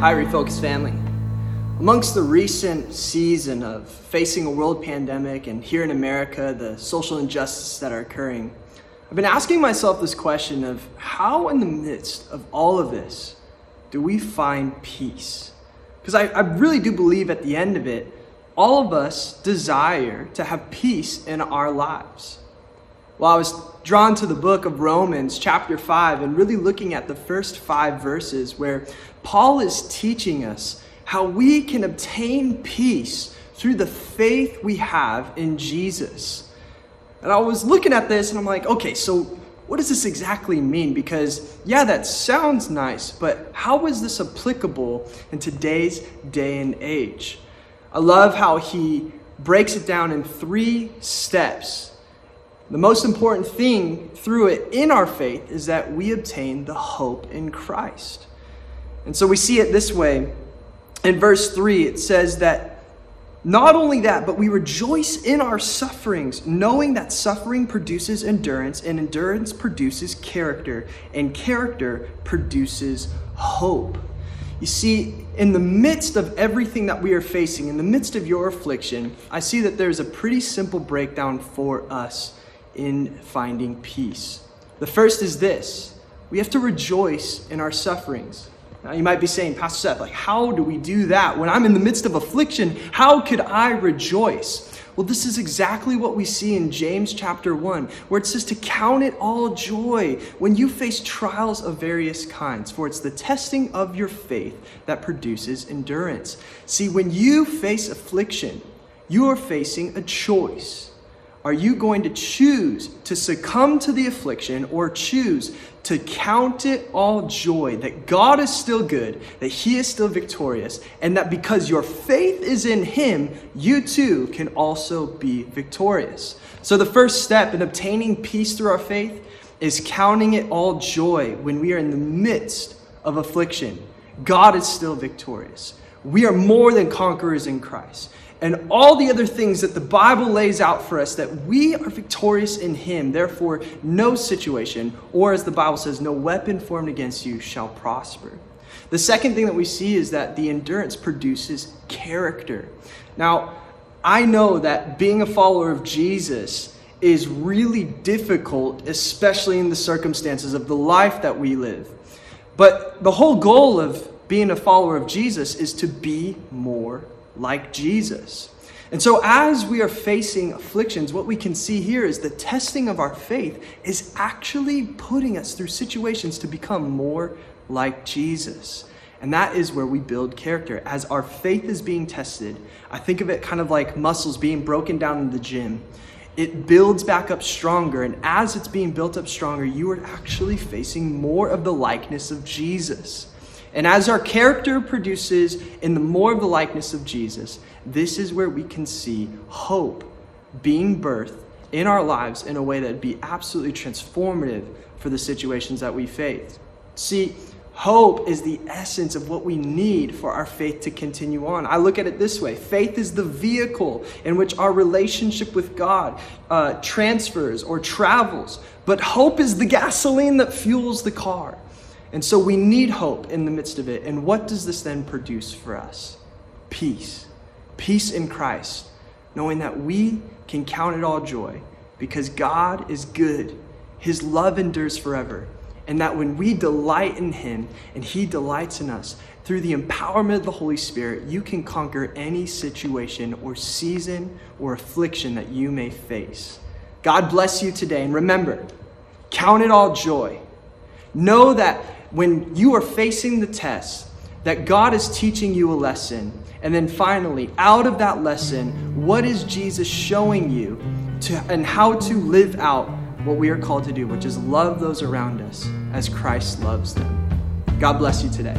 Hi, Refocus family. Amongst the recent season of facing a world pandemic and here in America, the social injustices that are occurring, I've been asking myself this question of how, in the midst of all of this, do we find peace? Because I, I really do believe at the end of it, all of us desire to have peace in our lives. Well, I was drawn to the book of Romans, chapter 5, and really looking at the first five verses where Paul is teaching us how we can obtain peace through the faith we have in Jesus. And I was looking at this and I'm like, okay, so what does this exactly mean? Because, yeah, that sounds nice, but how is this applicable in today's day and age? I love how he breaks it down in three steps the most important thing through it in our faith is that we obtain the hope in Christ. And so we see it this way. In verse 3, it says that not only that, but we rejoice in our sufferings, knowing that suffering produces endurance, and endurance produces character, and character produces hope. You see, in the midst of everything that we are facing, in the midst of your affliction, I see that there's a pretty simple breakdown for us in finding peace. The first is this we have to rejoice in our sufferings. Now, you might be saying, Pastor Seth, like, how do we do that? When I'm in the midst of affliction, how could I rejoice? Well, this is exactly what we see in James chapter 1, where it says to count it all joy when you face trials of various kinds, for it's the testing of your faith that produces endurance. See, when you face affliction, you are facing a choice. Are you going to choose to succumb to the affliction or choose to count it all joy that God is still good, that He is still victorious, and that because your faith is in Him, you too can also be victorious? So, the first step in obtaining peace through our faith is counting it all joy when we are in the midst of affliction. God is still victorious. We are more than conquerors in Christ and all the other things that the Bible lays out for us that we are victorious in Him. Therefore, no situation, or as the Bible says, no weapon formed against you shall prosper. The second thing that we see is that the endurance produces character. Now, I know that being a follower of Jesus is really difficult, especially in the circumstances of the life that we live. But the whole goal of being a follower of Jesus is to be more like Jesus. And so, as we are facing afflictions, what we can see here is the testing of our faith is actually putting us through situations to become more like Jesus. And that is where we build character. As our faith is being tested, I think of it kind of like muscles being broken down in the gym. It builds back up stronger, and as it's being built up stronger, you are actually facing more of the likeness of Jesus. And as our character produces in the more of the likeness of Jesus, this is where we can see hope being birthed in our lives in a way that would be absolutely transformative for the situations that we face. See, hope is the essence of what we need for our faith to continue on. I look at it this way faith is the vehicle in which our relationship with God uh, transfers or travels, but hope is the gasoline that fuels the car. And so we need hope in the midst of it. And what does this then produce for us? Peace. Peace in Christ, knowing that we can count it all joy because God is good. His love endures forever. And that when we delight in Him and He delights in us, through the empowerment of the Holy Spirit, you can conquer any situation or season or affliction that you may face. God bless you today. And remember, count it all joy. Know that when you are facing the test, that God is teaching you a lesson. And then finally, out of that lesson, what is Jesus showing you to, and how to live out what we are called to do, which is love those around us as Christ loves them. God bless you today.